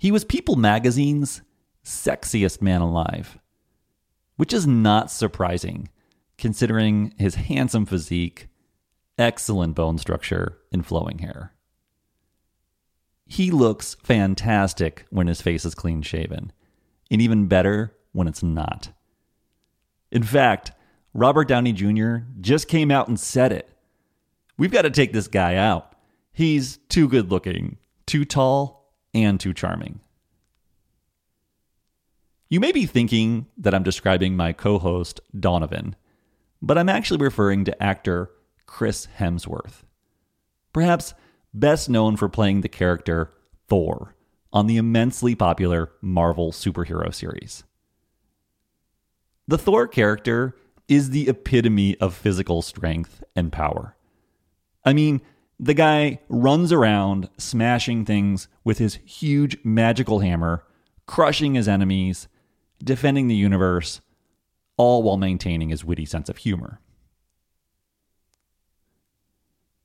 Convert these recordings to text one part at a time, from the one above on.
He was People magazine's sexiest man alive, which is not surprising considering his handsome physique, excellent bone structure, and flowing hair. He looks fantastic when his face is clean shaven, and even better when it's not. In fact, Robert Downey Jr. just came out and said it. We've got to take this guy out. He's too good looking, too tall, and too charming. You may be thinking that I'm describing my co host, Donovan, but I'm actually referring to actor Chris Hemsworth. Perhaps best known for playing the character Thor on the immensely popular Marvel superhero series. The Thor character is the epitome of physical strength and power. I mean, the guy runs around smashing things with his huge magical hammer, crushing his enemies, defending the universe, all while maintaining his witty sense of humor.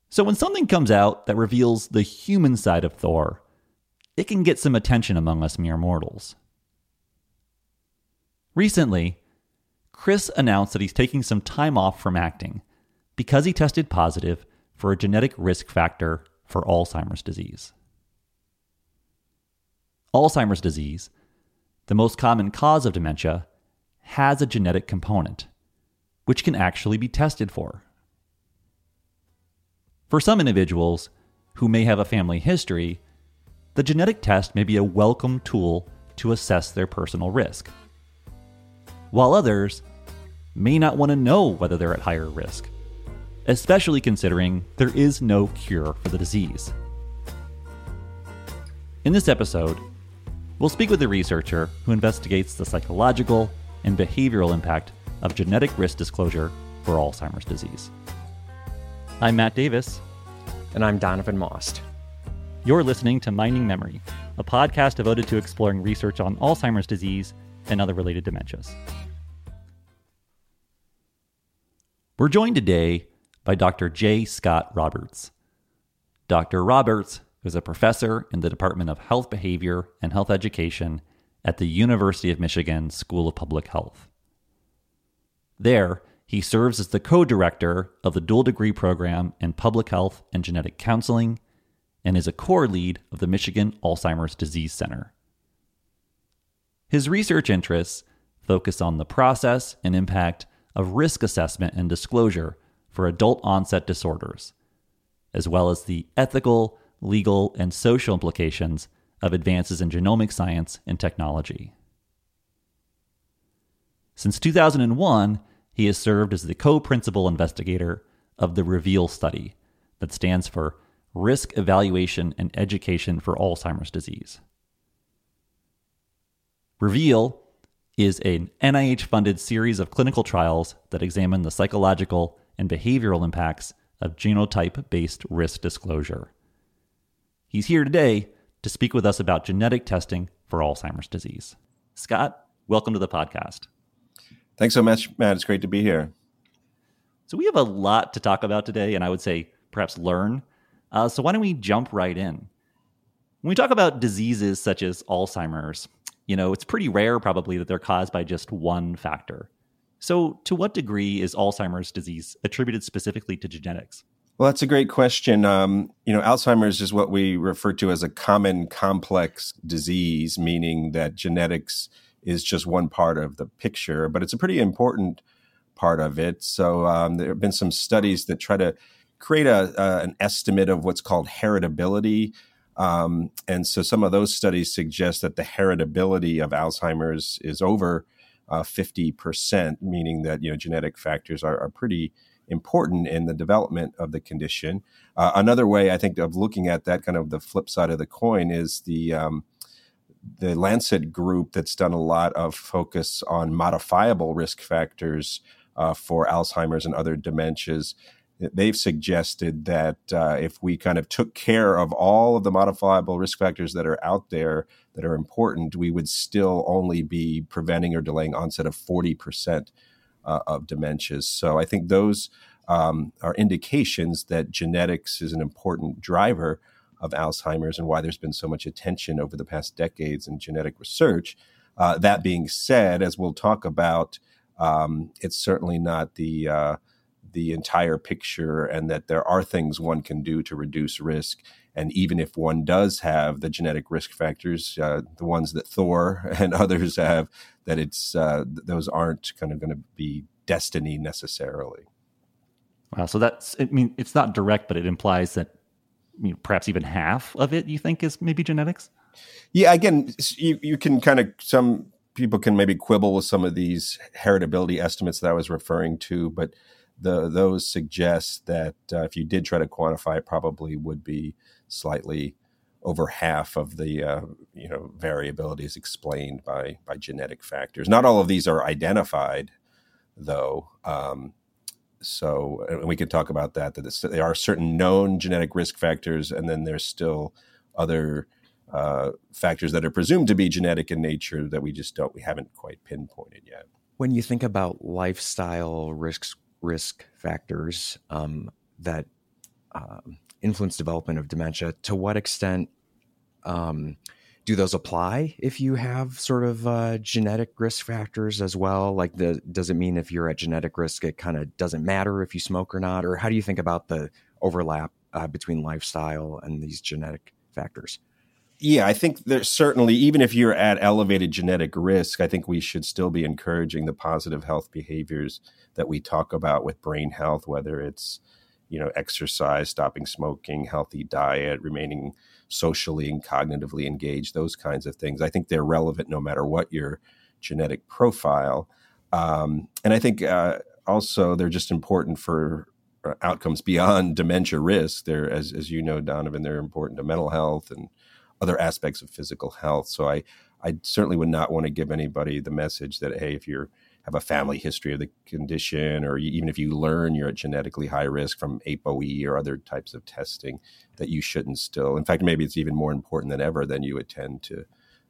So, when something comes out that reveals the human side of Thor, it can get some attention among us mere mortals. Recently, Chris announced that he's taking some time off from acting because he tested positive for a genetic risk factor for Alzheimer's disease. Alzheimer's disease, the most common cause of dementia, has a genetic component, which can actually be tested for. For some individuals who may have a family history, the genetic test may be a welcome tool to assess their personal risk, while others may not want to know whether they're at higher risk especially considering there is no cure for the disease. In this episode, we'll speak with a researcher who investigates the psychological and behavioral impact of genetic risk disclosure for Alzheimer's disease. I'm Matt Davis. And I'm Donovan Maust. You're listening to Mining Memory, a podcast devoted to exploring research on Alzheimer's disease and other related dementias. We're joined today by Dr. J. Scott Roberts. Dr. Roberts is a professor in the Department of Health Behavior and Health Education at the University of Michigan School of Public Health. There, he serves as the co director of the dual degree program in public health and genetic counseling and is a core lead of the Michigan Alzheimer's Disease Center. His research interests focus on the process and impact of risk assessment and disclosure for adult onset disorders, as well as the ethical, legal, and social implications of advances in genomic science and technology. Since 2001, he has served as the co principal investigator of the REVEAL study, that stands for Risk Evaluation and Education for Alzheimer's Disease. REVEAL is an NIH funded series of clinical trials that examine the psychological and behavioral impacts of genotype based risk disclosure. He's here today to speak with us about genetic testing for Alzheimer's disease. Scott, welcome to the podcast. Thanks so much, Matt. It's great to be here. So, we have a lot to talk about today, and I would say perhaps learn. Uh, so, why don't we jump right in? When we talk about diseases such as Alzheimer's, you know, it's pretty rare probably that they're caused by just one factor. So, to what degree is Alzheimer's disease attributed specifically to genetics? Well, that's a great question. Um, you know, Alzheimer's is what we refer to as a common complex disease, meaning that genetics is just one part of the picture, but it's a pretty important part of it. So, um, there have been some studies that try to create a, uh, an estimate of what's called heritability. Um, and so, some of those studies suggest that the heritability of Alzheimer's is over uh, 50%, meaning that you know genetic factors are, are pretty important in the development of the condition. Uh, another way I think of looking at that, kind of the flip side of the coin, is the um, the Lancet group that's done a lot of focus on modifiable risk factors uh, for Alzheimer's and other dementias they've suggested that uh, if we kind of took care of all of the modifiable risk factors that are out there that are important, we would still only be preventing or delaying onset of 40% uh, of dementias. So I think those um, are indications that genetics is an important driver of Alzheimer's and why there's been so much attention over the past decades in genetic research. Uh, that being said, as we'll talk about, um, it's certainly not the uh, the entire picture, and that there are things one can do to reduce risk. And even if one does have the genetic risk factors, uh, the ones that Thor and others have, that it's uh, those aren't kind of going to be destiny necessarily. Wow. So that's I mean, it's not direct, but it implies that you know, perhaps even half of it you think is maybe genetics. Yeah. Again, you you can kind of some people can maybe quibble with some of these heritability estimates that I was referring to, but the those suggest that uh, if you did try to quantify, it probably would be slightly over half of the uh, you know variability is explained by by genetic factors. Not all of these are identified, though. Um, so, and we could talk about that. That there are certain known genetic risk factors, and then there's still other uh, factors that are presumed to be genetic in nature that we just don't we haven't quite pinpointed yet. When you think about lifestyle risks risk factors um, that uh, influence development of dementia, to what extent um, do those apply if you have sort of uh, genetic risk factors as well? Like, the, does it mean if you're at genetic risk, it kind of doesn't matter if you smoke or not? Or how do you think about the overlap uh, between lifestyle and these genetic factors? Yeah, I think there's certainly, even if you're at elevated genetic risk, I think we should still be encouraging the positive health behaviors that we talk about with brain health, whether it's, you know, exercise, stopping smoking, healthy diet, remaining socially and cognitively engaged, those kinds of things. I think they're relevant no matter what your genetic profile. Um, and I think uh, also they're just important for uh, outcomes beyond dementia risk. They're, as, as you know, Donovan, they're important to mental health and other aspects of physical health. So I, I certainly would not want to give anybody the message that hey, if you have a family history of the condition, or even if you learn you're at genetically high risk from ApoE or other types of testing, that you shouldn't still. In fact, maybe it's even more important than ever than you attend to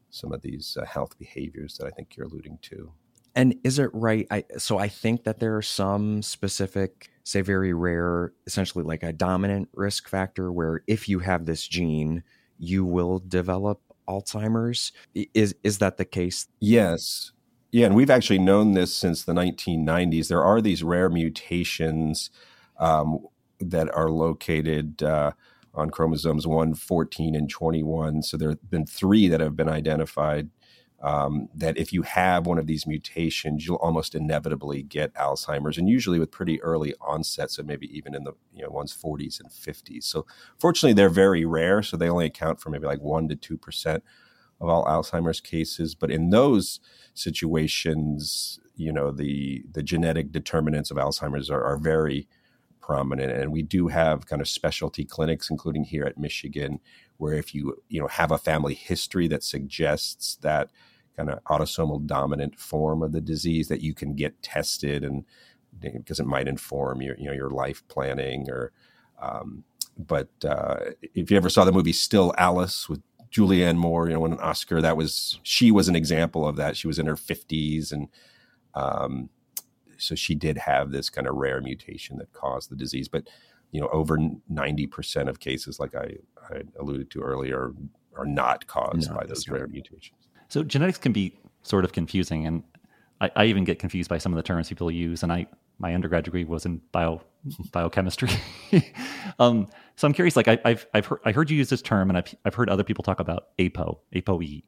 some of these uh, health behaviors that I think you're alluding to. And is it right? I, so I think that there are some specific, say, very rare, essentially like a dominant risk factor where if you have this gene, you will develop Alzheimer's. Is is that the case? Yes. Yeah, and we've actually known this since the 1990s. There are these rare mutations um, that are located uh, on chromosomes 1, 14, and 21. So there have been three that have been identified um, that if you have one of these mutations, you'll almost inevitably get Alzheimer's, and usually with pretty early onset, so maybe even in the you know one's 40s and 50s. So fortunately, they're very rare, so they only account for maybe like one to two percent of all Alzheimer's cases. But in those situations, you know the the genetic determinants of Alzheimer's are, are very prominent, and we do have kind of specialty clinics, including here at Michigan, where if you you know have a family history that suggests that kind of autosomal dominant form of the disease that you can get tested and because it might inform your you know your life planning or um, but uh, if you ever saw the movie Still Alice with Julianne Moore, you know, won an Oscar, that was she was an example of that. She was in her fifties, and um, so she did have this kind of rare mutation that caused the disease. But you know, over ninety percent of cases, like I, I alluded to earlier, are not caused by those rare mutations. So genetics can be sort of confusing, and I, I, even get confused by some of the terms people use. And I, my undergrad degree was in bio biochemistry. um, so I'm curious. Like I, have I've heard I heard you use this term, and I've I've heard other people talk about APO ApoE.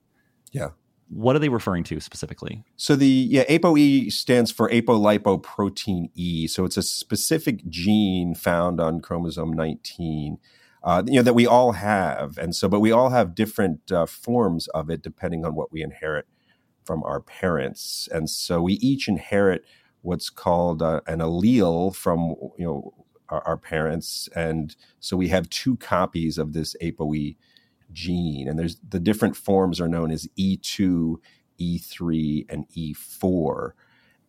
Yeah. What are they referring to specifically? So the yeah ApoE stands for apolipoprotein E. So it's a specific gene found on chromosome 19 uh, you know that we all have, and so but we all have different uh, forms of it depending on what we inherit from our parents, and so we each inherit what's called uh, an allele from you know our, our, parents, and so we have two copies of this ApoE gene, and there's the different forms are known as E2, E3, and E4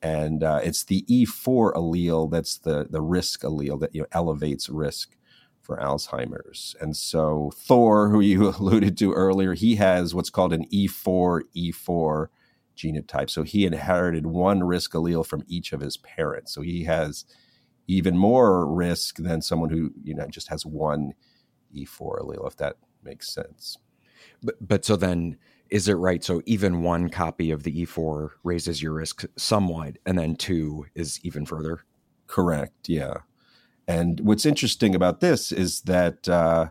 and uh, it's the E4 allele that's the the risk allele that you know elevates risk for Alzheimer's. And so Thor, who you alluded to earlier, he has what's called an E4 E4 genotype. So he inherited one risk allele from each of his parents. So he has even more risk than someone who, you know, just has one E4 allele, if that makes sense. But, but so then is it right? So even one copy of the E4 raises your risk somewhat, and then two is even further? Correct. Yeah. And what's interesting about this is that uh,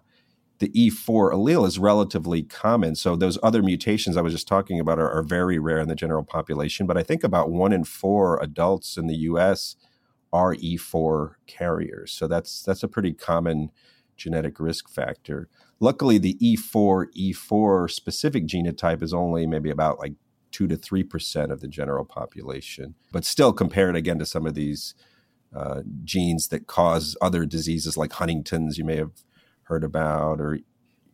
the E4 allele is relatively common. So those other mutations I was just talking about are, are, very rare in the general population. But I think about one in four adults in the U.S. are E4 carriers. So that's that's a pretty common genetic risk factor. Luckily, the E4 E4 specific genotype is only maybe about like two to three percent of the general population, but still compared again to some of these uh, genes that cause other diseases like Huntington's, you may have heard about, or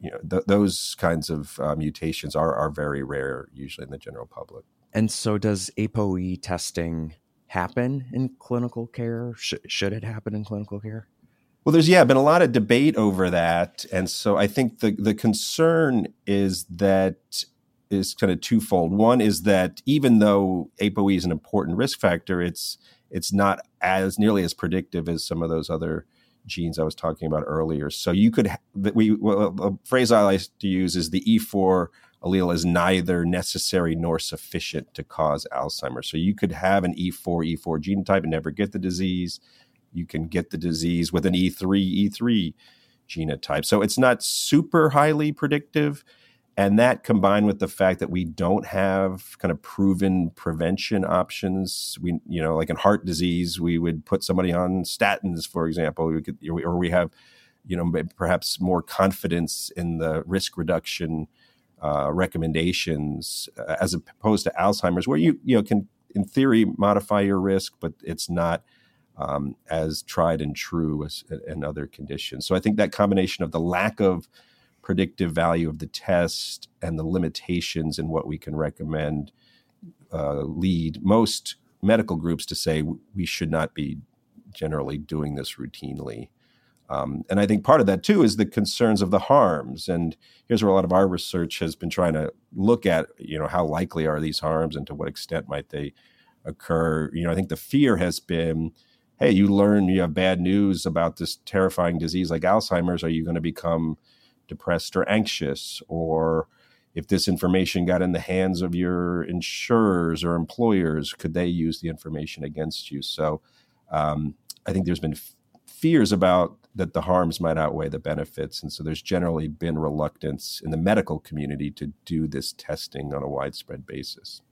you know th- those kinds of uh, mutations are are very rare usually in the general public. And so, does ApoE testing happen in clinical care? Sh- should it happen in clinical care? Well, there's yeah been a lot of debate over that, and so I think the the concern is that is kind of twofold. One is that even though ApoE is an important risk factor, it's it's not as nearly as predictive as some of those other genes I was talking about earlier. So you could we well, a phrase I like to use is the E4 allele is neither necessary nor sufficient to cause Alzheimer's. So you could have an E4 E4 genotype and never get the disease you can get the disease with an E3 E3 genotype. So it's not super highly predictive. And that combined with the fact that we don't have kind of proven prevention options, we, you know, like in heart disease, we would put somebody on statins, for example, we could, or we have, you know, perhaps more confidence in the risk reduction uh, recommendations uh, as opposed to Alzheimer's, where you, you know, can in theory modify your risk, but it's not um, as tried and true as, in other conditions. So I think that combination of the lack of predictive value of the test and the limitations in what we can recommend uh, lead most medical groups to say we should not be generally doing this routinely. Um, and I think part of that too is the concerns of the harms. And here's where a lot of our research has been trying to look at, you know, how likely are these harms and to what extent might they occur. You know, I think the fear has been hey, you learn you have bad news about this terrifying disease like Alzheimer's, are you going to become depressed or anxious? Or if this information got in the hands of your insurers or employers, could they use the information against you? So um, I think there's been f- fears about that the harms might outweigh the benefits. And so there's generally been reluctance in the medical community to do this testing on a widespread basis.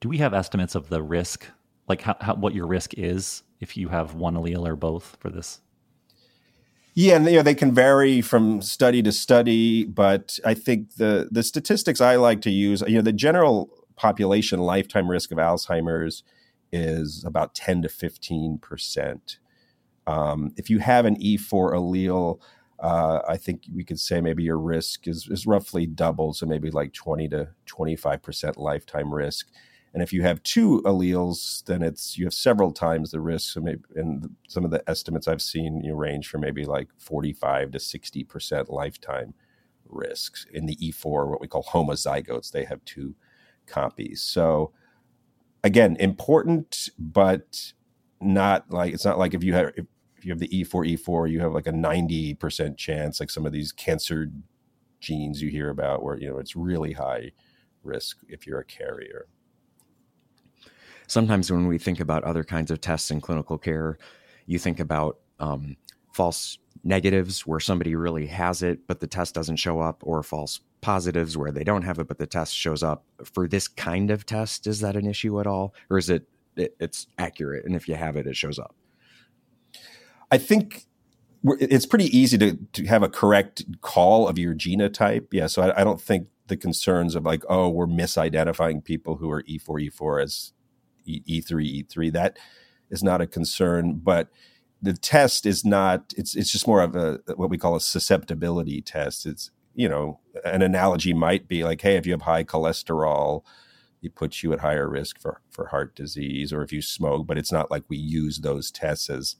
Do we have estimates of the risk like how, how, what your risk is if you have one allele or both for this? Yeah, and you know they can vary from study to study, but I think the the statistics I like to use, you know, the general population lifetime risk of Alzheimer's is about ten to fifteen percent. Um, if you have an E4 allele, uh, I think we could say maybe your risk is, is roughly double, so maybe like 20 to 25% lifetime risk. And if you have two alleles, then it's you have several times the risk. So maybe, and some of the estimates I've seen you know, range from maybe like 45 to 60 percent lifetime risks in the E4, what we call homozygotes. They have two copies. So again, important, but not like it's not like if you have if you have the E4 E4, you have like a 90 percent chance, like some of these cancer genes you hear about, where you know it's really high risk if you're a carrier sometimes when we think about other kinds of tests in clinical care, you think about um, false negatives where somebody really has it, but the test doesn't show up, or false positives where they don't have it, but the test shows up. For this kind of test, is that an issue at all? Or is it, it it's accurate? And if you have it, it shows up? I think it's pretty easy to, to have a correct call of your genotype. Yeah. So I, I don't think the concerns of like, oh, we're misidentifying people who are E4, E4 as E3, E3. That is not a concern, but the test is not. It's it's just more of a what we call a susceptibility test. It's you know an analogy might be like, hey, if you have high cholesterol, it puts you at higher risk for for heart disease, or if you smoke. But it's not like we use those tests as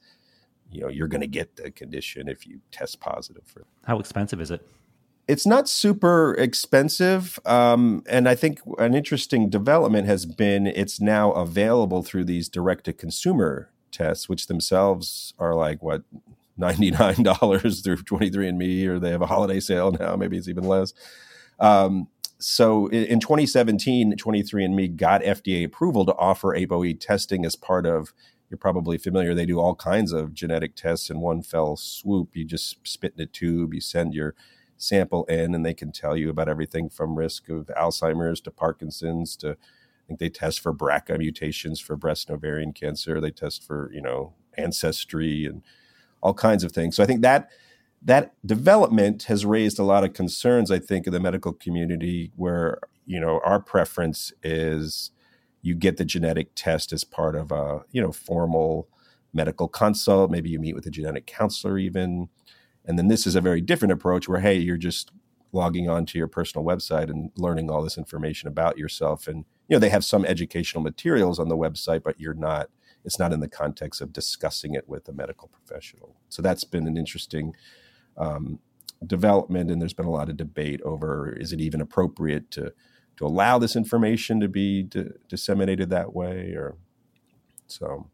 you know you're going to get the condition if you test positive for. How expensive is it? It's not super expensive. Um, and I think an interesting development has been it's now available through these direct to consumer tests, which themselves are like what $99 through 23andMe, or they have a holiday sale now. Maybe it's even less. Um, so in 2017, 23andMe got FDA approval to offer ApoE testing as part of, you're probably familiar, they do all kinds of genetic tests in one fell swoop. You just spit in a tube, you send your sample in, and they can tell you about everything from risk of Alzheimer's to Parkinson's to I think they test for BRCA mutations for breast and ovarian cancer. They test for, you know, ancestry and all kinds of things. So I think that that development has raised a lot of concerns, I think, in the medical community where, you know, our preference is you get the genetic test as part of a, you know, formal medical consult. Maybe you meet with a genetic counselor even. And then this is a very different approach where, hey, you're just logging onto your personal website and learning all this information about yourself. And, you know, they have some educational materials on the website, but you're not, it's not in the context of discussing it with a medical professional. So that's been an interesting um, development. And there's been a lot of debate over is it even appropriate to, to allow this information to be d- disseminated that way or so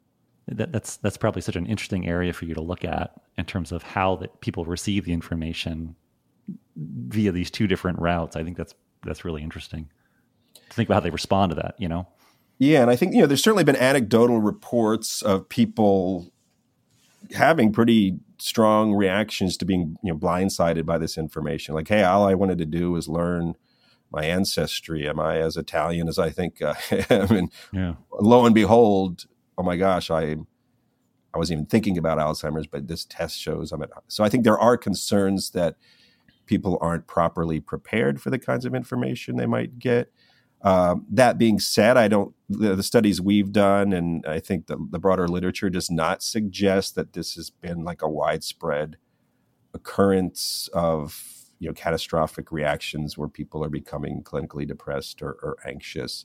that, that's that's probably such an interesting area for you to look at in terms of how that people receive the information via these two different routes. I think that's that's really interesting to think about how they respond to that. You know. Yeah, and I think you know there's certainly been anecdotal reports of people having pretty strong reactions to being you know blindsided by this information. Like, hey, all I wanted to do was learn my ancestry. Am I as Italian as I think I am? And yeah. lo and behold, oh my gosh, I I wasn't even thinking about Alzheimer's, but this test shows I'm at. So I think there are concerns that people aren't properly prepared for the kinds of information they might get. Um, that being said, I don't. The, the, studies we've done, and I think the, the broader literature does not suggest that this has been like a widespread occurrence of you know catastrophic reactions where people are becoming clinically depressed or, or anxious.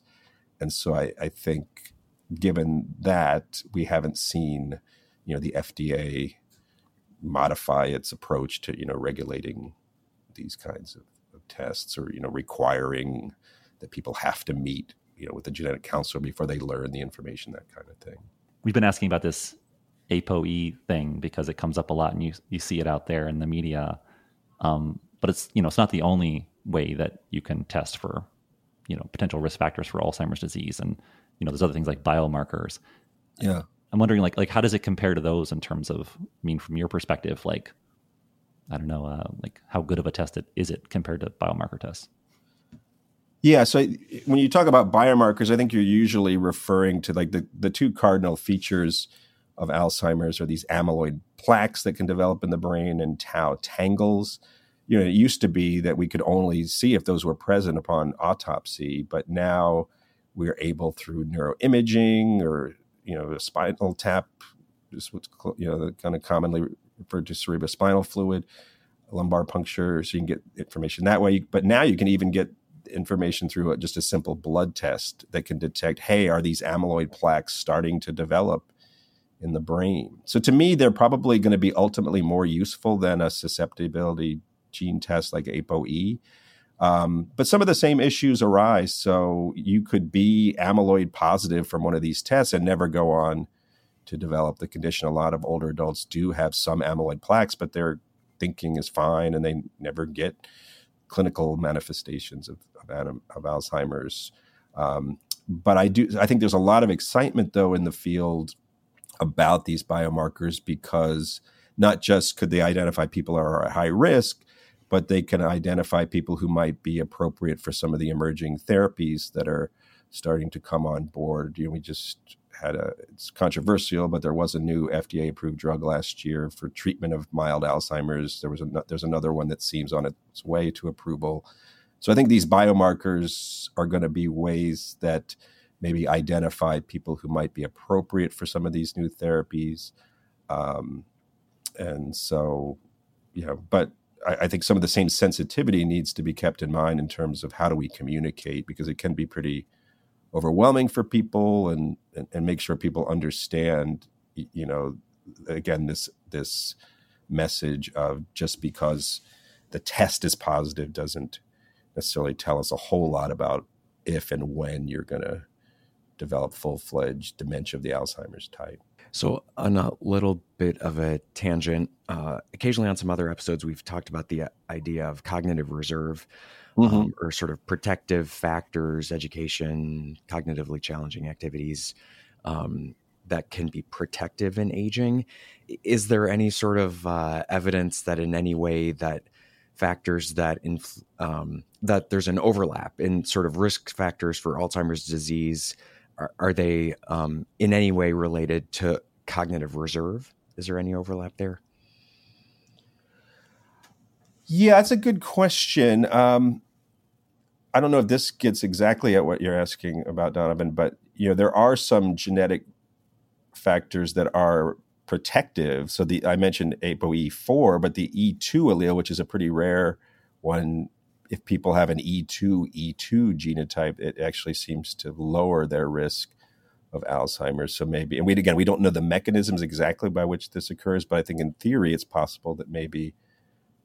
And so I, I think given that we haven't seen, you know, the FDA modify its approach to, you know, regulating these kinds of, of tests or, you know, requiring that people have to meet, you know, with a genetic counselor before they learn the information, that kind of thing. We've been asking about this ApoE thing because it comes up a lot and you, you see it out there in the media. Um, but it's, you know, it's not the only way that you can test for, you know, potential risk factors for Alzheimer's disease. And you know, there's other things like biomarkers. Yeah. I'm wondering like like how does it compare to those in terms of I mean from your perspective like I don't know uh, like how good of a test it, is it compared to biomarker tests? Yeah, so when you talk about biomarkers, I think you're usually referring to like the the two cardinal features of Alzheimer's are these amyloid plaques that can develop in the brain and tau tangles. You know, it used to be that we could only see if those were present upon autopsy, but now we're able through neuroimaging or you know a spinal tap, just what's you know kind of commonly referred to cerebrospinal fluid, lumbar puncture, so you can get information that way. But now you can even get information through uh, just a simple blood test that can detect, hey, are these amyloid plaques starting to develop in the brain? So to me, they're probably going to be ultimately more useful than a susceptibility gene test like ApoE um, but some of the same issues arise. So you could be amyloid positive from one of these tests and never go on to develop the condition. A lot of older adults do have some amyloid plaques, but their thinking is fine and they never get clinical manifestations of, of, of Alzheimer's. Um, but I do, I think there's a lot of excitement though in the field about these biomarkers because not just could they identify people who are at high risk, but they can identify people who might be appropriate for some of the emerging therapies that are starting to come on board. You know, we just had a it's controversial, but there was a new FDA approved drug last year for treatment of mild Alzheimer's. There was a, there's another one that seems on its way to approval. So I think these biomarkers are going to be ways that maybe identify people who might be appropriate for some of these new therapies. Um, and so, you know, but I, I think some of the same sensitivity needs to be kept in mind in terms of how do we communicate because it can be pretty overwhelming for people and, and, and make sure people understand you know again this this message of just because the test is positive doesn't necessarily tell us a whole lot about if and when you're going to develop full-fledged dementia of the alzheimer's type So, on a little bit of a tangent, uh, occasionally on some other episodes, we've talked about the idea of cognitive reserve mm-hmm. um, or sort of protective factors, education, cognitively challenging activities um, that can be protective in aging. Is there any sort of uh, evidence that in any way that factors that inf- um, that there's an overlap in sort of risk factors for Alzheimer's disease? Are, are they um, in any way related to cognitive reserve? Is there any overlap there? Yeah, that's a good question. Um, I don't know if this gets exactly at what you're asking about, Donovan, but you know there are some genetic factors that are protective. So the I mentioned ApoE4, but the E2 allele, which is a pretty rare one, if people have an E2 E2 genotype, it actually seems to lower their risk of Alzheimer's. So maybe, and we again, we don't know the mechanisms exactly by which this occurs, but I think in theory, it's possible that maybe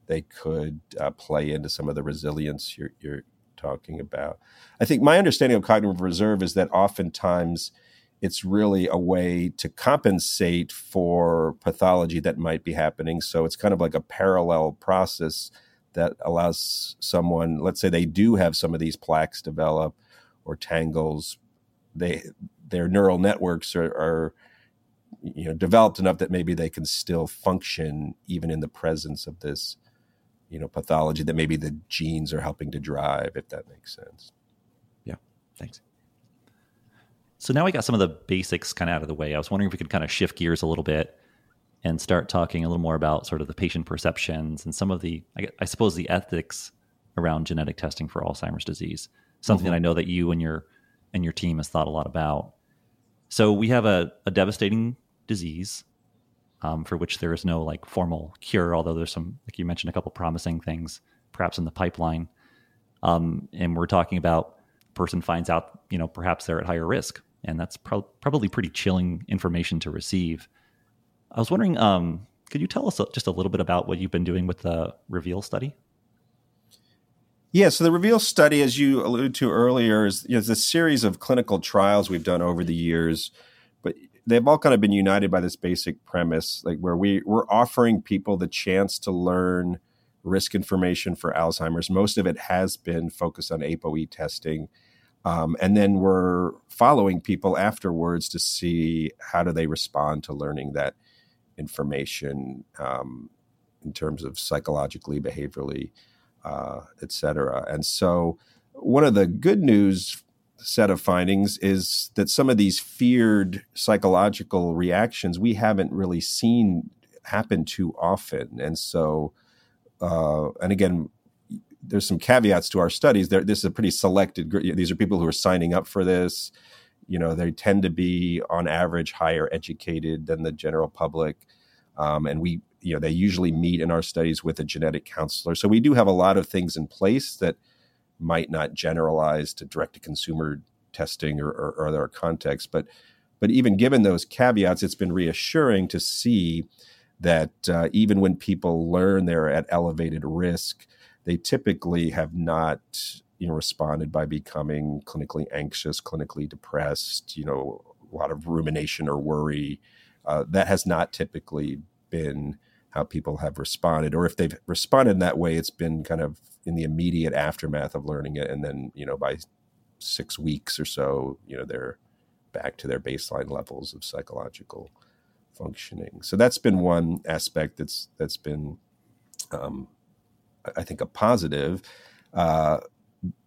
they could uh, play into some of the resilience you're, you're talking about. I think my understanding of cognitive reserve is that oftentimes it's really a way to compensate for pathology that might be happening. So it's kind of like a parallel process that allows someone, let's say they do have some of these plaques develop or tangles, they their neural networks are, are you know developed enough that maybe they can still function even in the presence of this you know pathology that maybe the genes are helping to drive if that makes sense. Yeah thanks. So now we got some of the basics kind of out of the way. I was wondering if we could kind of shift gears a little bit and start talking a little more about sort of the patient perceptions and some of the, I, I suppose, the ethics around genetic testing for Alzheimer's disease. Something mm-hmm. that I know that you and your and your team has thought a lot about. So we have a, a devastating disease um, for which there is no like formal cure, although there's some, like you mentioned, a couple promising things perhaps in the pipeline. Um, and we're talking about person finds out, you know, perhaps they're at higher risk, and that's pro- probably pretty chilling information to receive. I was wondering, um, could you tell us just a little bit about what you've been doing with the Reveal study? Yeah, so the Reveal study, as you alluded to earlier, is, is a series of clinical trials we've done over the years, but they've all kind of been united by this basic premise, like where we we're offering people the chance to learn risk information for Alzheimer's. Most of it has been focused on ApoE testing. Um, and then we're following people afterwards to see how do they respond to learning that information um, in terms of psychologically, behaviorally, uh, et cetera. And so, one of the good news set of findings is that some of these feared psychological reactions we haven't really seen happen too often. And so, uh, and again, there's some caveats to our studies. There, this is a pretty selected group. These are people who are signing up for this you know they tend to be on average higher educated than the general public um, and we you know they usually meet in our studies with a genetic counselor. So we do have a lot of things in place that might not generalize to direct to consumer testing or, or, or other contexts but but even given those caveats it's been reassuring to see that uh, even when people learn they're at elevated risk they typically have not you know responded by becoming clinically anxious, clinically depressed, you know, a lot of rumination or worry. Uh, that has not typically been how people have responded, or if they've responded in that way, it's been kind of in the immediate aftermath of learning it, and then you know by six weeks or so, you know they're back to their baseline levels of psychological functioning. So that's been one aspect that's that's been, um, I think, a positive. Uh,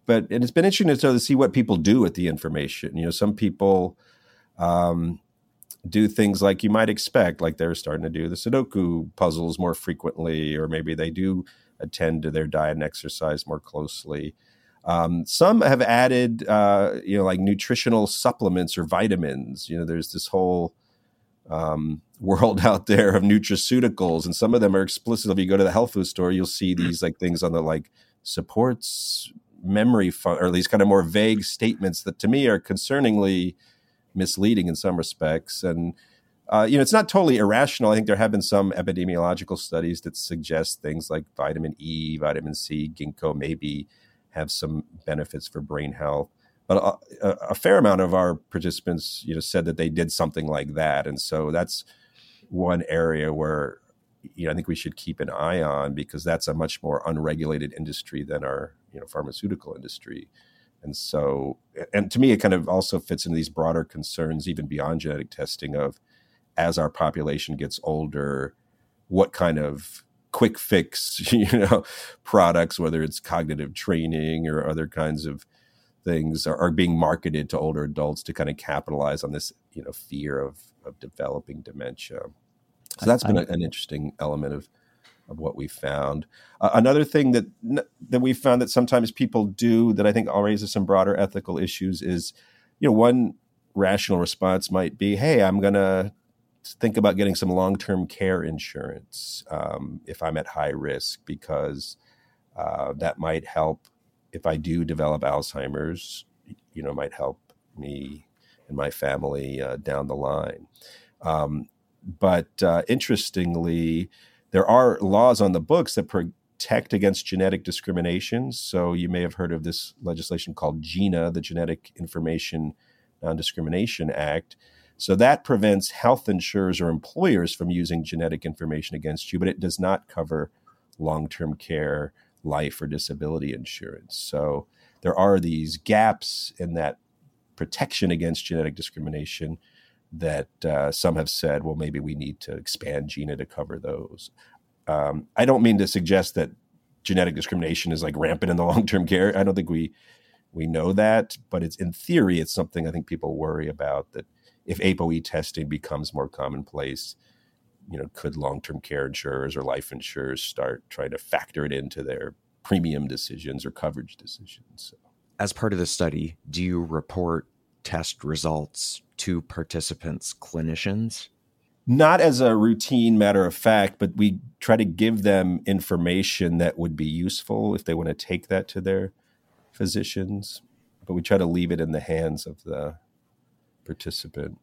but and it's been interesting to, see what people do with the information. You know, some people um, do things like you might expect, like they're starting to do the Sudoku puzzles more frequently, or maybe they do attend to their diet and exercise more closely. Um, some have added, uh, you know, like nutritional supplements or vitamins. You know, there's this whole um, world out there of nutraceuticals, and some of them are explicit. If you go to the health food store, you'll see these like things on the like supports memory fun- or these kind of more vague statements that to me are concerningly misleading in some respects. And uh, you know it's not totally irrational. I think there have been some epidemiological studies that suggest things like vitamin e vitamin c ginkgo maybe have some benefits for brain health. But a, a, fair amount of our participants, you know, said that they did something like that, and so that's one area where you know I think we should keep an eye on because that's a much more unregulated industry than our you know pharmaceutical industry, and so and to me it kind of also fits into these broader concerns even beyond genetic testing of as our population gets older, what kind of quick fix you know products, whether it's cognitive training or other kinds of things are, are, being marketed to older adults to kind of capitalize on this you know fear of of developing dementia so that's been a, an interesting element of of what we found uh, another thing that that we found that sometimes people do that i think all raises some broader ethical issues is you know one rational response might be hey i'm going to think about getting some long-term care insurance um, if i'm at high risk because uh, that might help if I do develop Alzheimer's, you know, might help me and my family uh, down the line. Um, but uh, interestingly, there are laws on the books that protect against genetic discrimination. So you may have heard of this legislation called GINA, the Genetic Information Non Discrimination Act. So that prevents health insurers or employers from using genetic information against you, but it does not cover long term care life or disability insurance. So there are these gaps in that protection against genetic discrimination that uh, some have said, well, maybe we need to expand GINA to cover those. Um, I don't mean to suggest that genetic discrimination is like rampant in the long term care. I don't think we we know that, but it's in theory, it's something I think people worry about that if ApoE testing becomes more commonplace, you know, could long term care insurers or life insurers start trying to factor it into their premium decisions or coverage decisions? So. As part of the study, do you report test results to participants' clinicians? Not as a routine matter of fact, but we try to give them information that would be useful if they want to take that to their physicians. But we try to leave it in the hands of the participant.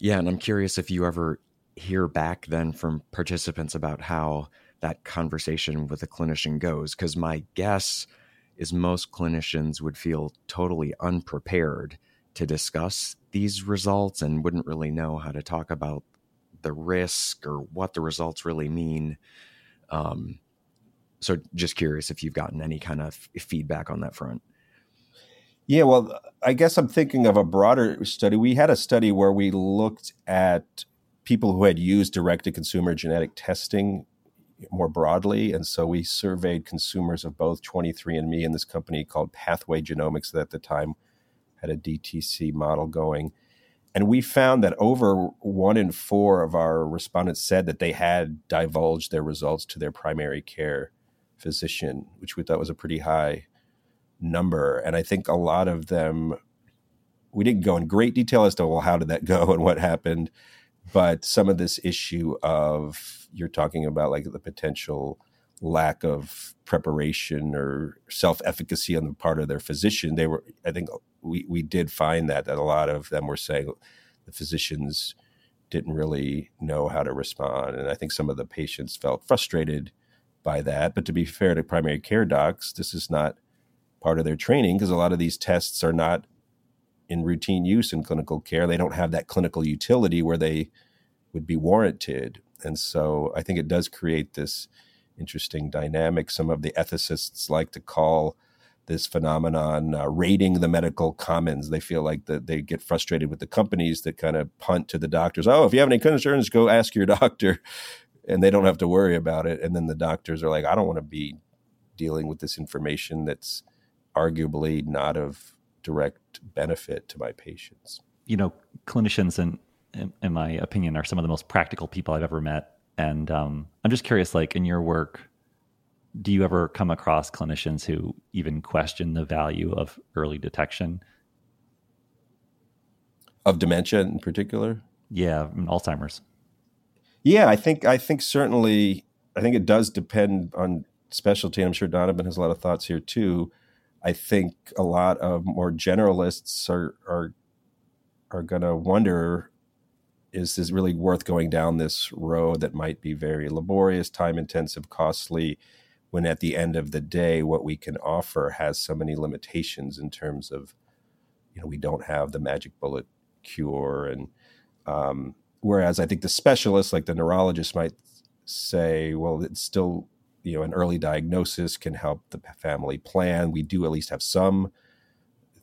Yeah, and I'm curious if you ever hear back then from participants about how that conversation with a clinician goes. Because my guess is most clinicians would feel totally unprepared to discuss these results and wouldn't really know how to talk about the risk or what the results really mean. Um, so, just curious if you've gotten any kind of feedback on that front. Yeah, well, I guess I'm thinking of a broader study. We had a study where we looked at people who had used direct to consumer genetic testing more broadly. And so we surveyed consumers of both 23andMe and this company called Pathway Genomics that at the time had a DTC model going. And we found that over one in four of our respondents said that they had divulged their results to their primary care physician, which we thought was a pretty high number. And I think a lot of them, we didn't go in great detail as to, well, how did that go and what happened? but some of this issue of you're talking about like the potential lack of preparation or self-efficacy on the part of their physician they were i think we, we did find that that a lot of them were saying the physicians didn't really know how to respond and i think some of the patients felt frustrated by that but to be fair to primary care docs this is not part of their training because a lot of these tests are not in routine use in clinical care. They don't have that clinical utility where they would be warranted. And so I think it does create this interesting dynamic. Some of the ethicists like to call this phenomenon uh, raiding the medical commons. They feel like that they get frustrated with the companies that kind of punt to the doctors. Oh, if you have any concerns, go ask your doctor, and they don't have to worry about it. And then the doctors are like, I don't want to be dealing with this information that's arguably not of direct benefit to my patients. You know, clinicians, and in, in my opinion, are some of the most practical people I've ever met. And um, I'm just curious, like in your work, do you ever come across clinicians who even question the value of early detection? Of dementia in particular? Yeah, Alzheimer's. Yeah, I think I think certainly I think it does depend on specialty. I'm sure Donovan has a lot of thoughts here too. I think a lot of more generalists are are are going to wonder is this really worth going down this road that might be very laborious, time intensive, costly when at the end of the day what we can offer has so many limitations in terms of you know we don't have the magic bullet cure and um, whereas i think the specialists like the neurologist might say well it's still you know an early diagnosis can help the family plan. We do at least have some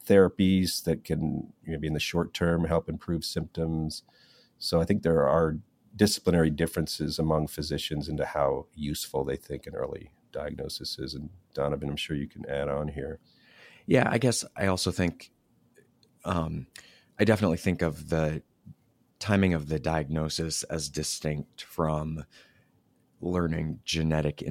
therapies that can maybe in the short term help improve symptoms so i think there are disciplinary differences among physicians into how useful they think an early diagnosis is and donovan i'm sure you can add on here yeah i guess i also think um, i definitely think of the timing of the diagnosis as distinct from learning genetic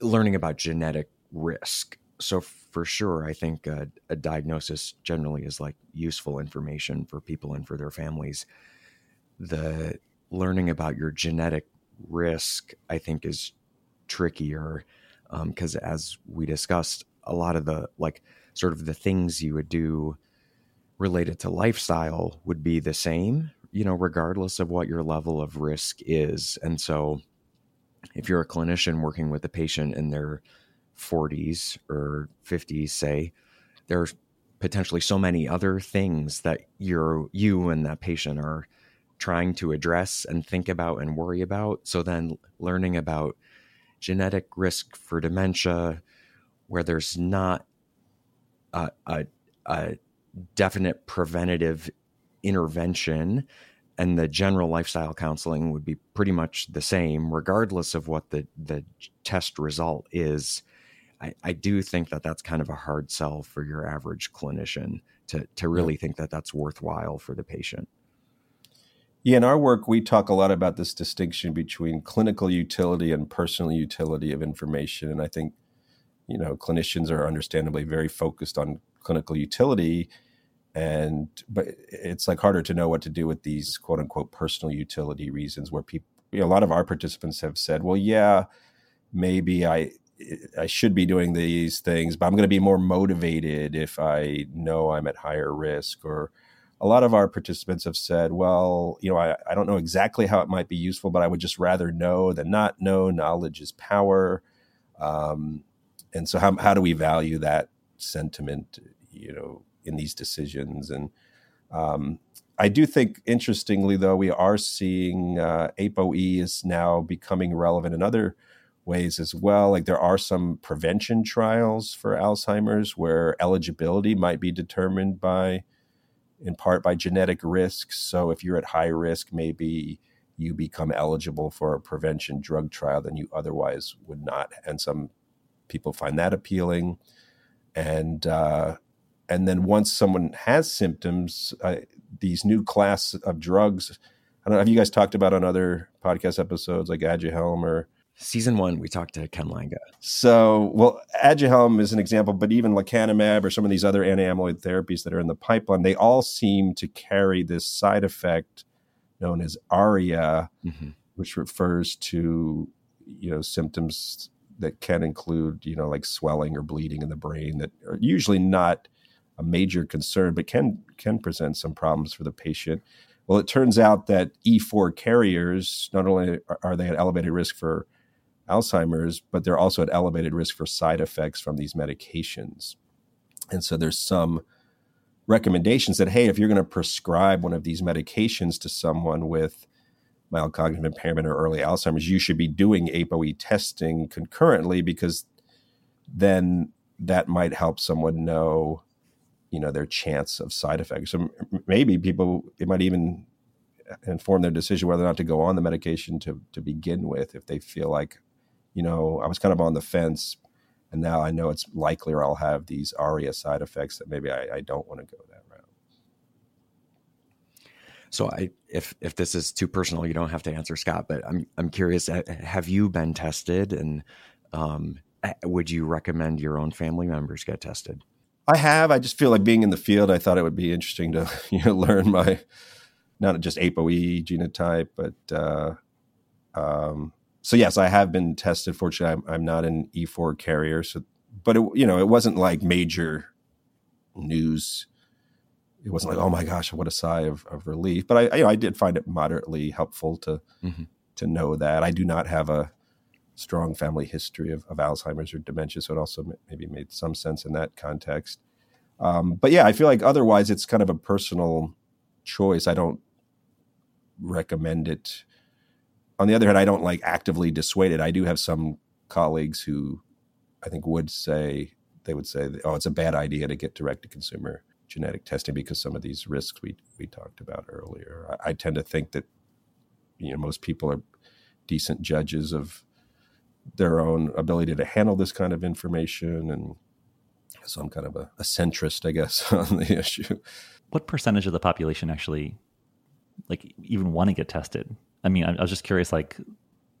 learning about genetic risk. So for sure, I think a, a diagnosis generally is like useful information for people and for their families. The learning about your genetic risk, I think, is trickier because, um, as we discussed, a lot of the like sort of the things you would do related to lifestyle would be the same, you know, regardless of what your level of risk is. And so if you're a clinician working with a patient in their 40s or 50s, say, there's potentially so many other things that you're you and that patient are trying to address and think about and worry about. So then learning about genetic risk for dementia, where there's not a, a, a definite preventative intervention and the general lifestyle counseling would be pretty much the same, regardless of what the the test result is. I, I do think that that's kind of a hard sell for your average clinician to to really yeah. think that that's worthwhile for the patient. Yeah, in our work, we talk a lot about this distinction between clinical utility and personal utility of information, and I think you know clinicians are understandably very focused on clinical utility. And but it's like harder to know what to do with these quote unquote personal utility reasons where people you know, a lot of our participants have said well yeah maybe i i should be doing these things but i'm going to be more motivated if i know i'm at higher risk or a lot of our participants have said well you know i, I don't know exactly how it might be useful but i would just rather know than not know knowledge is power um, and so how, how do we value that sentiment you know in these decisions. And um, I do think, interestingly, though, we are seeing uh, ApoE is now becoming relevant in other ways as well. Like there are some prevention trials for Alzheimer's where eligibility might be determined by, in part, by genetic risks. So if you're at high risk, maybe you become eligible for a prevention drug trial than you otherwise would not. And some people find that appealing. And uh, and then once someone has symptoms, uh, these new class of drugs. I don't know. Have you guys talked about on other podcast episodes like Aduhelm or season one? We talked to Ken Langa. So, well, Aduhelm is an example, but even lecanemab or some of these other anti-amyloid therapies that are in the pipeline, they all seem to carry this side effect known as ARIA, mm-hmm. which refers to you know symptoms that can include you know like swelling or bleeding in the brain that are usually not a major concern, but can can present some problems for the patient. Well, it turns out that E4 carriers not only are they at elevated risk for Alzheimer's, but they're also at elevated risk for side effects from these medications. And so there's some recommendations that hey, if you're going to prescribe one of these medications to someone with mild cognitive impairment or early Alzheimer's, you should be doing ApoE testing concurrently because then that might help someone know you know their chance of side effects. So maybe people it might even uh, inform their decision whether or not to go on the medication to to begin with if they feel like you know I was kind of on the fence and now I know it's likely or I'll have these ARIA side effects that maybe I, I don't want to go that route. So I, if if this is too personal, you don't have to answer, Scott. But I'm I'm curious. Have you been tested, and um, would you recommend your own family members get tested? I have. I just feel like being in the field. I thought it would be interesting to you know learn my not just ApoE genotype, but uh, um, so yes, I have been tested. Fortunately, I'm, I'm not an E4 carrier, so but it you know it wasn't like major news. It wasn't like oh my gosh, what a sigh of, of relief. But I you know I did find it moderately helpful to mm-hmm. to know that I do not have a strong family history of, of Alzheimer's or dementia. So it also maybe made some sense in that context. Um, but yeah, I feel like otherwise it's kind of a personal choice. I don't recommend it. On the other hand, I don't like actively dissuade it. I do have some colleagues who I think would say they would say, "Oh, it's a bad idea to get direct to consumer genetic testing because some of these risks we we talked about earlier." I, I tend to think that you know most people are decent judges of their own ability to handle this kind of information and so i'm kind of a, a centrist i guess on the issue what percentage of the population actually like even want to get tested i mean i, I was just curious like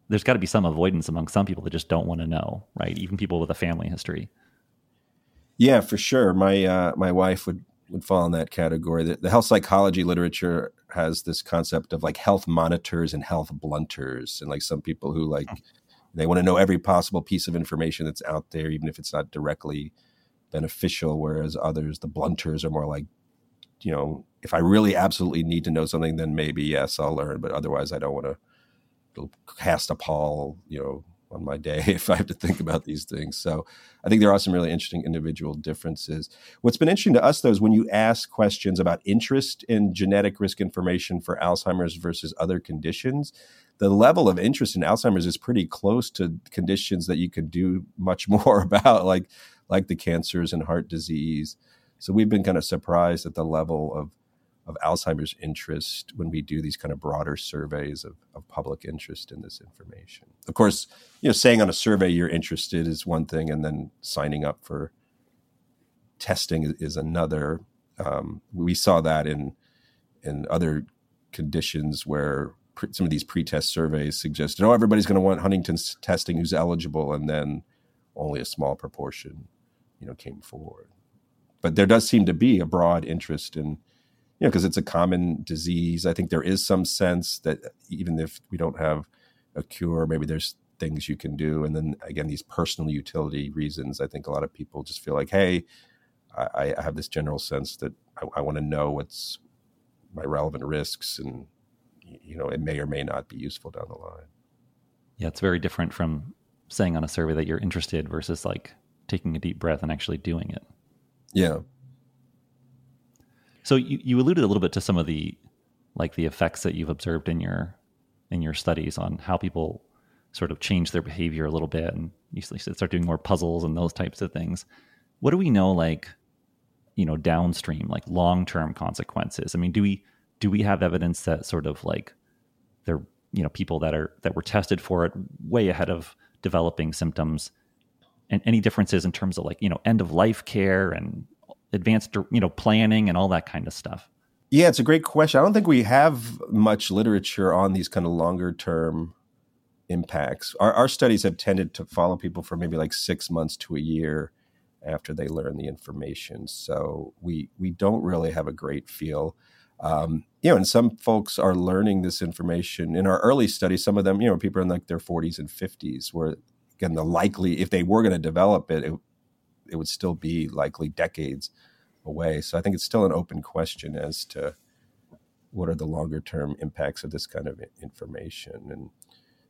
there's got to be some avoidance among some people that just don't want to know right even people with a family history yeah for sure my uh, my wife would would fall in that category. The, the, health psychology literature has this concept of like health monitors and health blunters, and like some people who like hmm. they want to know every possible piece of information that's out there, even if it's not directly beneficial. Whereas others, the blunters, are more like, you know, if I really absolutely need to know something, then maybe yes, I'll learn, but otherwise, I don't want to cast a pall, you know, on my day if I have to think about these things. So I think there are some really interesting individual differences. What's been interesting to us, though, is when you ask questions about interest in genetic risk information for Alzheimer's versus other conditions, the level of interest in Alzheimer's is pretty close to conditions that you could do much more about, like like the cancers and heart disease. So we've been kind of surprised at the level of of Alzheimer's interest when we do these kind of broader surveys of, of public interest in this information. Of course, you know, saying on a survey you're interested is one thing, and then signing up for testing is, is another. Um, we saw that in in other conditions where pre- some of these pre-test surveys suggested, oh, everybody's going to want Huntington's testing who's eligible, and then only a small proportion, you know, came forward. But there does seem to be a broad interest in you know, because it's a common disease. I think there is some sense that even if we don't have a cure, maybe there's things you can do. And then again, these personal utility reasons. I think a lot of people just feel like, hey, I, I have this general sense that I, I want to know what's my relevant risks, and you know, it may or may not be useful down the line. Yeah, it's very different from saying on a survey that you're interested versus like taking a deep breath and actually doing it. Yeah. So you, you alluded a little bit to some of the like the effects that you've observed in your in your studies on how people sort of change their behavior a little bit and you start doing more puzzles and those types of things. What do we know like you know downstream like long-term consequences? I mean, do we do we have evidence that sort of like there you know people that are that were tested for it way ahead of developing symptoms and any differences in terms of like you know end of life care and advanced you know planning and all that kind of stuff. Yeah it's a great question. I don't think we have much literature on these kind of longer term impacts. Our, our studies have tended to follow people for maybe like six months to a year after they learn the information. So we we don't really have a great feel. Um, you know and some folks are learning this information. In our early studies some of them you know people in like their 40s and 50s where again the likely if they were going to develop it, it it would still be likely decades away. So I think it's still an open question as to what are the longer term impacts of this kind of information. And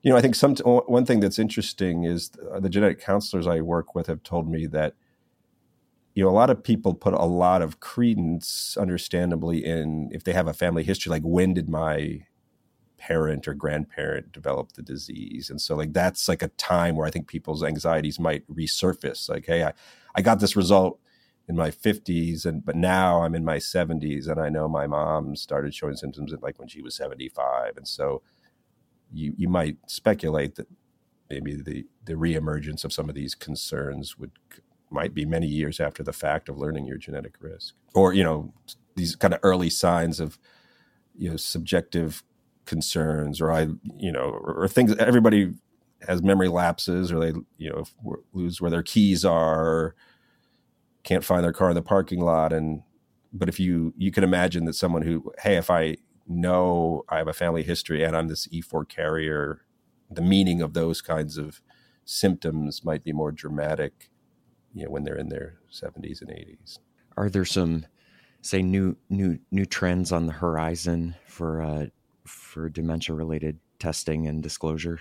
you know, I think some one thing that's interesting is uh, the genetic counselors I work with have told me that you know a lot of people put a lot of credence, understandably, in if they have a family history, like when did my parent or grandparent developed the disease. And so like that's like a time where i think people's anxieties might resurface. Like hey i, I got this result in my 50s and but now i'm in my 70s and i know my mom started showing symptoms like when she was 75 and so you you might speculate that maybe the the reemergence of some of these concerns would might be many years after the fact of learning your genetic risk. Or you know these kind of early signs of you know subjective concerns or I, you know, or, or things. Everybody has memory lapses or they, you know, lose where their keys are, can't find their car in the parking lot. And, but if you, you can imagine that someone who, hey, if I know I have a family history and I'm this E4 carrier, the meaning of those kinds of symptoms might be more dramatic, you know, when they're in their 70s and 80s. Are there some, say, new new new trends on the horizon for uh, for dementia related testing and disclosure?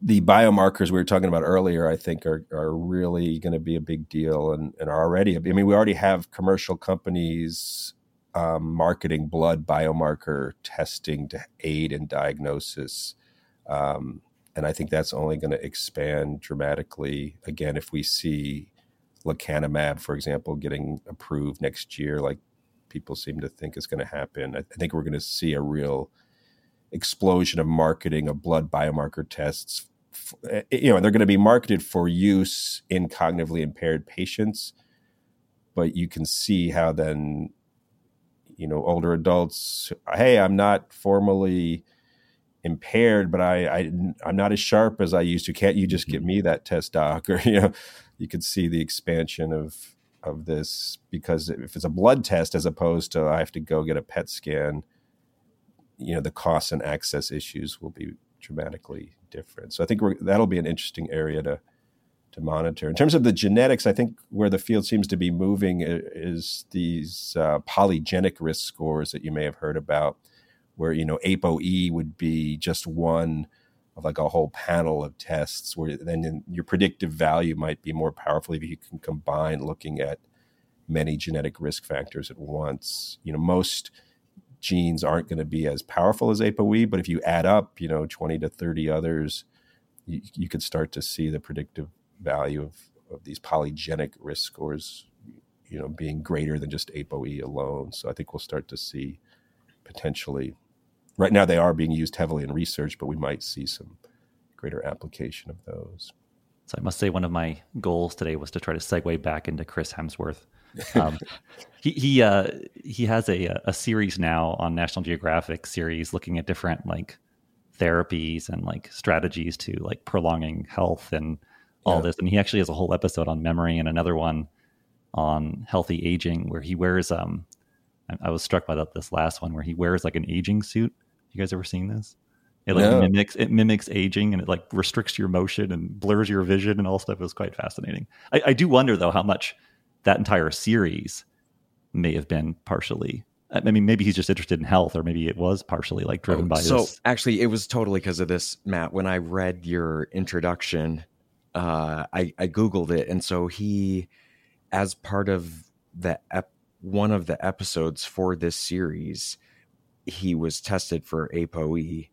the biomarkers we were talking about earlier, I think, are are really going to be a big deal, and and are already. I mean, we already have commercial companies um, marketing blood biomarker testing to aid in diagnosis, um, and I think that's only going to expand dramatically. Again, if we see lecanemab, for example, getting approved next year, like people seem to think is going to happen, I, I think we're going to see a real explosion of marketing of blood biomarker tests. Eh, you know, they're going to be marketed for use in cognitively impaired patients, but you can see how then, you know, older adults, hey, I'm not formally impaired, but I, I I'm not as sharp as I used to. Can't you just mm-hmm. give me that test, doc? Or you know, you could see the expansion of of this because if it's a blood test as opposed to I have to go get a PET scan you know the costs and access issues will be dramatically different. So I think that'll be an interesting area to to monitor. In terms of the genetics, I think where the field seems to be moving is these uh, polygenic risk scores that you may have heard about, where you know ApoE would be just one of like a whole panel of tests, where then your predictive value might be more powerful if you can combine looking at many genetic risk factors at once. You know, most genes aren't going to be as powerful as ApoE, but if you add up, you know, 20 to 30 others, you, you could start to see the predictive value of, of these polygenic risk scores, you know, being greater than just ApoE alone. So I think we'll start to see potentially, right now they are being used heavily in research, but we might see some greater application of those. So I must say, one of my goals today was to try to segue back into Chris Hemsworth. Um, he he uh, he has a a series now on National Geographic series looking at different like therapies and like strategies to like prolonging health and all yeah. this. And he actually has a whole episode on memory and another one on healthy aging where he wears um I, was struck by that this last one where he wears like an aging suit. You guys ever seen this? It like no. mimics it mimics aging and it like restricts your motion and blurs your vision and all stuff. It was quite fascinating. I, I do wonder though how much that entire series may have been partially I mean, maybe he's just interested in health, or maybe it was partially like driven oh, by. So this. actually, it was totally because of this, Matt. When I read your introduction, uh, I, I googled it, and so he, as part of the ep- one of the episodes for this series, he was tested for ApoE,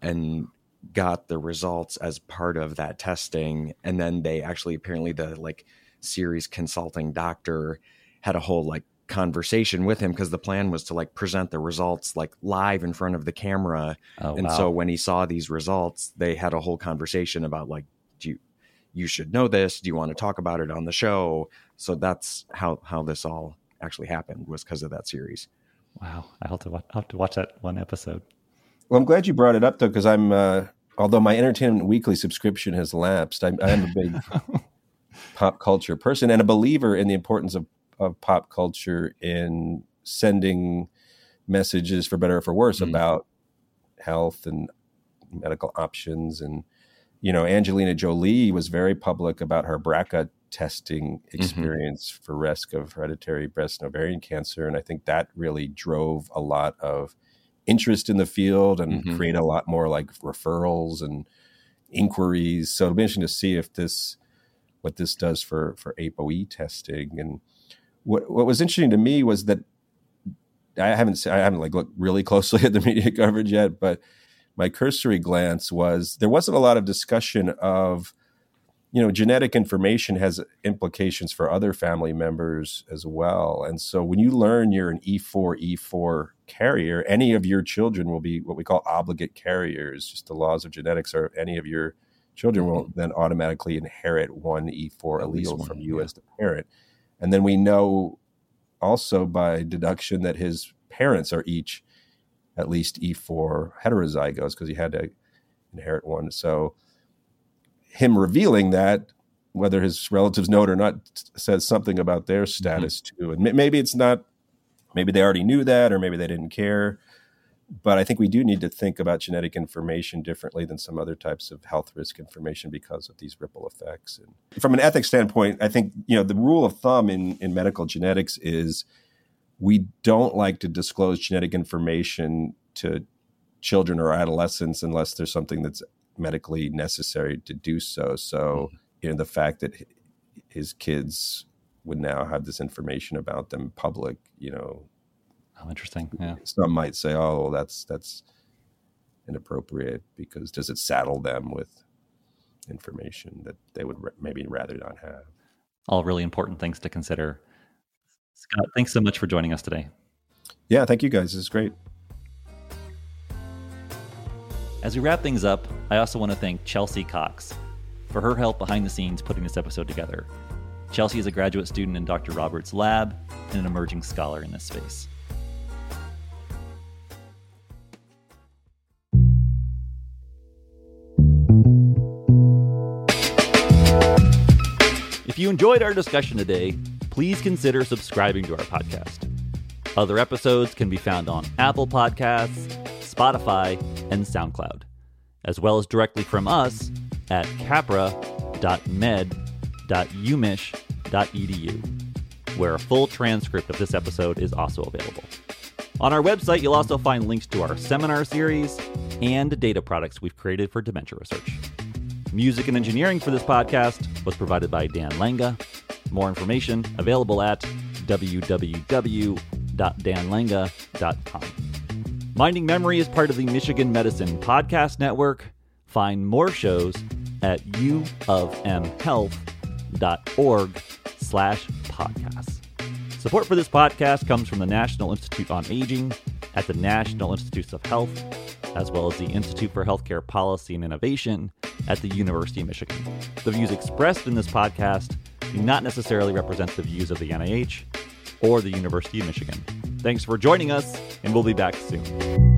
and got the results as part of that testing, and then they actually apparently the like series consulting doctor had a whole like conversation with him because the plan was to like present the results like live in front of the camera. Oh, and wow. so when he saw these results they had a whole conversation about like do you you should know this. Do you want to talk about it on the show? So that's how how this all actually happened was because of that series. Wow. I have to watch, I have to watch that one episode. Well i'm glad you brought it up though because i'm uh although my entertainment weekly subscription has lapsed i'm, I'm a big pop culture person and a believer in the importance of, of pop culture in sending messages for better or for worse mm-hmm. about health and medical options and you know angelina jolie was very public about her brca testing mm-hmm. experience mm-hmm. for risk of hereditary breast and ovarian cancer and i think that really drove a lot of interest in the field and mm-hmm. create a lot more like referrals and inquiries so it'll be interesting to see if this what this does for for ApoE testing. And what what was interesting to me was that I haven't I haven't like looked really closely at the media coverage yet, but my cursory glance was there wasn't a lot of discussion of you know genetic information has implications for other family members as well and so when you learn you're an e4 e4 carrier any of your children will be what we call obligate carriers just the laws of genetics are any of your children will then automatically inherit one E4 allele one, from you yeah. as the parent. And then we know also by deduction that his parents are each at least E4 heterozygotes because he had to inherit one. So him revealing that, whether his relatives know it or not, says something about their mm-hmm. status mm-hmm. too. And maybe it's not, maybe they already knew that, or maybe they didn't care but I think we do need to think about genetic information differently than some other types of health risk information because of these ripple effects. And from an ethics standpoint, I think you know the rule of thumb in in medical genetics is we don't like to disclose genetic information to children or adolescents unless there's something that's medically necessary to do so. So, mm-hmm. you know, the fact that his kids would now have this information about them public, you know. Oh, interesting. Yeah. Some might say, oh, well, that's, that's inappropriate because does it saddle them with information that they would maybe rather not have? All really important things to consider. Scott, thanks so much for joining us today. Yeah, thank you guys. This is great. As we wrap things up, I also want to thank Chelsea Cox for her help behind the scenes putting this episode together. Chelsea is a graduate student in Dr. Roberts' lab and an emerging scholar in this space. Enjoyed our discussion today, please consider subscribing to our podcast. Other episodes can be found on Apple Podcasts, Spotify, and SoundCloud, as well as directly from us at capra.med.umich.edu, where a full transcript of this episode is also available. On our website, you'll also find links to our seminar series and data products we've created for dementia research. Music and engineering for this podcast was provided by Dan Langa. More information available at www.danlanga.com. Minding Memory is part of the Michigan Medicine Podcast Network. Find more shows at uofmhealth.org slash podcasts. Support for this podcast comes from the National Institute on Aging at the National Institutes of Health, as well as the Institute for Healthcare Policy and Innovation at the University of Michigan. The views expressed in this podcast do not necessarily represent the views of the NIH or the University of Michigan. Thanks for joining us, and we'll be back soon.